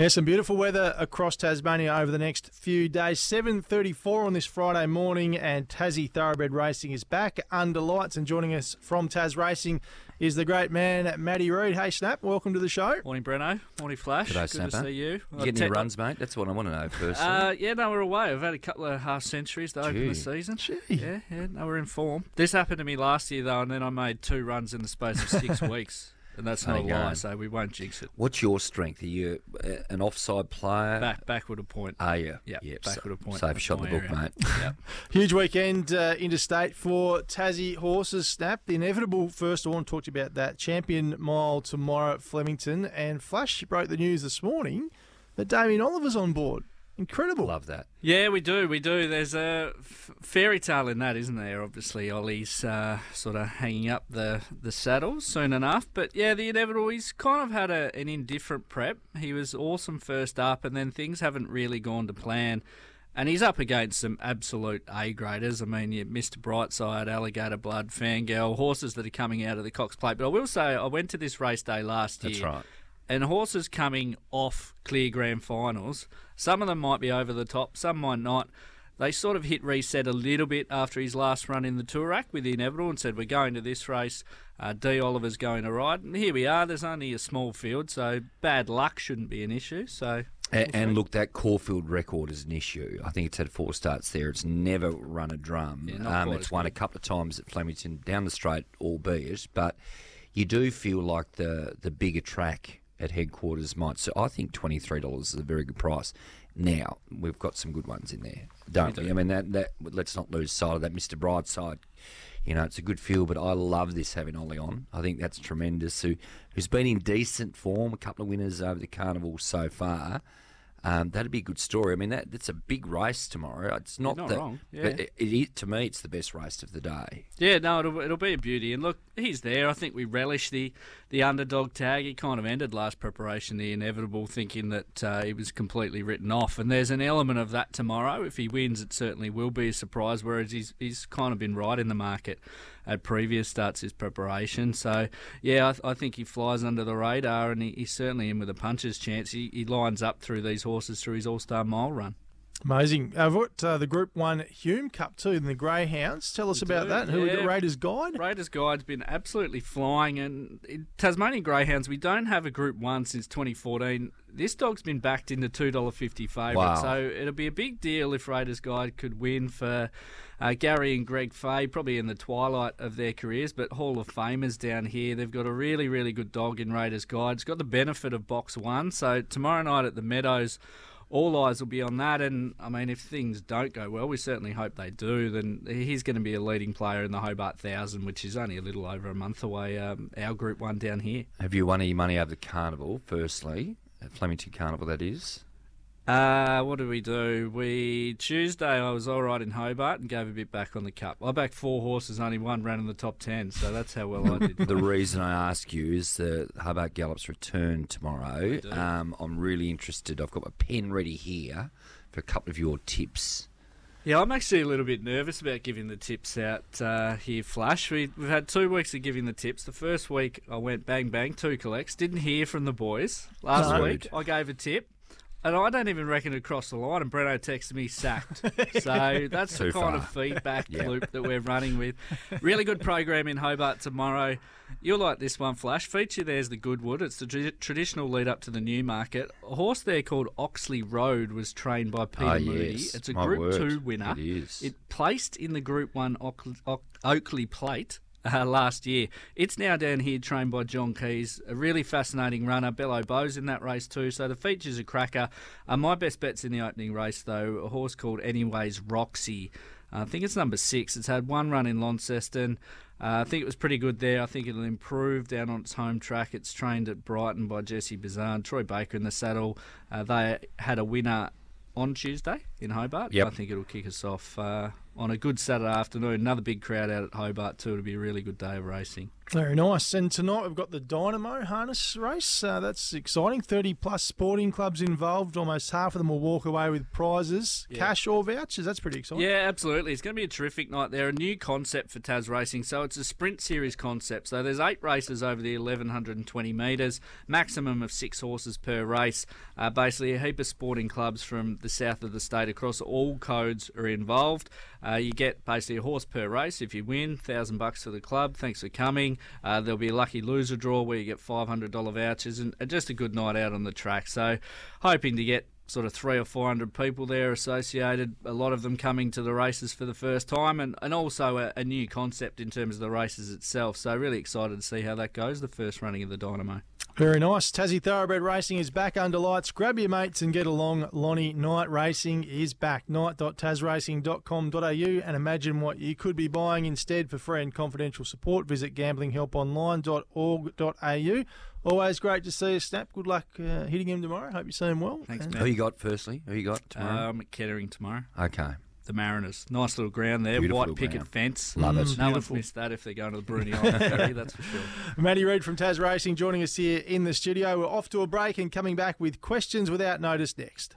Yeah, some beautiful weather across Tasmania over the next few days. 7.34 on this Friday morning and Tassie Thoroughbred Racing is back under lights and joining us from Tas Racing is the great man, Matty Reid. Hey, Snap, welcome to the show. Morning, Breno. Morning, Flash. G'day, Good Snapper. to see you. You Uh, getting te- any runs, mate? That's what I want to know first. Uh, yeah, no, we're away. I've had a couple of half centuries to open the Gee. season. Yeah, yeah, no, we're in form. This happened to me last year, though, and then I made two runs in the space of six weeks. And that's How not a you lie, so we won't jinx it. What's your strength? Are you uh, an offside player? Back, backward a point. Are you? Yeah, Yep, backward a point. Safe That's shot in the book, area. mate. Yeah. Huge weekend uh, interstate for Tassie horses. Snap the inevitable first. I want to talk to you about that champion mile tomorrow at Flemington. And Flash broke the news this morning that Damien Oliver's on board. Incredible. Love that. Yeah, we do, we do. There's a f- fairy tale in that, isn't there? Obviously, Ollie's uh, sort of hanging up the, the saddle soon enough. But yeah, the inevitable, he's kind of had a, an indifferent prep. He was awesome first up, and then things haven't really gone to plan. And he's up against some absolute A graders. I mean, you Mr. Brightside, Alligator Blood, Fangirl, horses that are coming out of the Cox Plate. But I will say, I went to this race day last That's year That's right. And horses coming off clear grand finals, some of them might be over the top, some might not. They sort of hit reset a little bit after his last run in the Toorak with the inevitable and said, We're going to this race. Uh, D. Oliver's going to ride. And here we are. There's only a small field, so bad luck shouldn't be an issue. So And, and look, that Caulfield record is an issue. I think it's had four starts there. It's never run a drum. Yeah, um, it's won a couple of times at Flemington down the straight, albeit, but you do feel like the the bigger track at headquarters might. So I think twenty three dollars is a very good price. Now we've got some good ones in there, don't we? I mean that that let's not lose sight of that, Mister Brightside. You know, it's a good feel, but I love this having Ollie on. I think that's tremendous. Who, who's been in decent form, a couple of winners over the carnival so far. Um, that'd be a good story. I mean, that that's a big race tomorrow. It's not, not the, wrong, yeah. but it, it to me, it's the best race of the day. Yeah, no, it'll, it'll be a beauty. And look, he's there. I think we relish the, the underdog tag. He kind of ended last preparation, the inevitable, thinking that uh, he was completely written off. And there's an element of that tomorrow. If he wins, it certainly will be a surprise, whereas he's, he's kind of been right in the market at previous starts, his preparation. So, yeah, I, th- I think he flies under the radar and he, he's certainly in with a puncher's chance. He, he lines up through these horses through his All Star Mile run. Amazing. Uh, what, uh, the Group 1 Hume Cup too, and the Greyhounds. Tell us We about do, that. Who we got. Raiders Guide? Raiders Guide's been absolutely flying, and in Tasmanian Greyhounds, we don't have a Group One since 2014. This dog's been backed into two dollar fifty favourite, Wow. so it'll be a big deal if Raiders Guide could win for uh, Gary and Greg Fay, probably in the twilight of their careers, but Hall of Famers down here. They've got a really, really good dog in Raiders Guide. It's got the benefit of Box One, so tomorrow night at the Meadows. All eyes will be on that, and I mean, if things don't go well, we certainly hope they do. Then he's going to be a leading player in the Hobart Thousand, which is only a little over a month away. Um, our Group One down here. Have you won any money over the carnival? Firstly, at Flemington Carnival, that is. Uh, what did we do? We Tuesday I was all right in Hobart and gave a bit back on the cup. I backed four horses, only one ran in the top ten, so that's how well I did. The reason I ask you is the Hobart Gallops return tomorrow. Um, I'm really interested. I've got my pen ready here for a couple of your tips. Yeah, I'm actually a little bit nervous about giving the tips out uh, here, Flash. We, we've had two weeks of giving the tips. The first week I went bang bang, two collects. Didn't hear from the boys. Last week I gave a tip. And I don't even reckon it crossed the line, and Breno texted me sacked. so that's the kind far. of feedback Yeah. loop that we're running with. Really good program in Hobart tomorrow. You'll like this one, Flash. Feature there's the Goodwood. It's the tra- traditional lead up to the Newmarket. A horse there called Oxley Road was trained by Peter ah, Moody. yes. It's a My Group word. 2 winner. It is. It placed in the Group 1 Oakleigh, Oak- Oakleigh Plate uh, last year. It's now down here trained by John Keys. A really fascinating runner. Bello Bowes in that race too. So the feature's a cracker. Uh, my best bet's in the opening race though. A horse called Anyways Roxy. I think it's number six. It's had one run in Launceston. Uh, I think it was pretty good there. I think it'll improve down on its home track. It's trained at Brighton by Jesse Bazan, Troy Baker in the saddle. Uh, they had a winner on Tuesday in Hobart. Yep. I think it'll kick us off uh, on a good Saturday afternoon. Another big crowd out at Hobart too. It'll be a really good day of racing. Very nice. And tonight we've got the Dynamo harness race. Uh, that's exciting. 30 plus sporting clubs involved. Almost half of them will walk away with prizes, Yeah. cash or vouchers. That's pretty exciting. Yeah, absolutely. It's going to be a terrific night there. A new concept for Tas Racing. So it's a sprint series concept. So there's eight races over the 1120 metres, maximum of six horses per race. Uh, basically, a heap of sporting clubs from the south of the state across all codes are involved. Uh, you get basically a horse per race if you win, thousand bucks for the club. Thanks for coming. Uh, there'll be a lucky loser draw where you get $500 vouchers and, and just a good night out on the track. So hoping to get sort of three or four hundred people there associated. A lot of them coming to the races for the first time, and, and also a, a new concept in terms of the races itself. So really excited to see how that goes. The first running of the Dynamo. Very nice. Tassie Thoroughbred Racing is back under lights. Grab your mates and get along. Lonnie Night Racing is back. Night.tasracing.com.au and imagine what you could be buying instead for free and confidential support. Visit gamblinghelponline.org.au. Always great to see you, Snap. Good luck uh, hitting him tomorrow. Hope you see him well. Thanks, And- Who you got firstly? Who you got tomorrow? Um, Kettering tomorrow. okay. The Mariners. Nice little ground there. Beautiful White picket ground. fence. Love it. Mm. No one's Beautiful. missed that if they're going to the Bruny Island Ferry, that's for sure. Matty Reid from Tas Racing joining us here in the studio. We're off to a break and coming back with questions without notice next.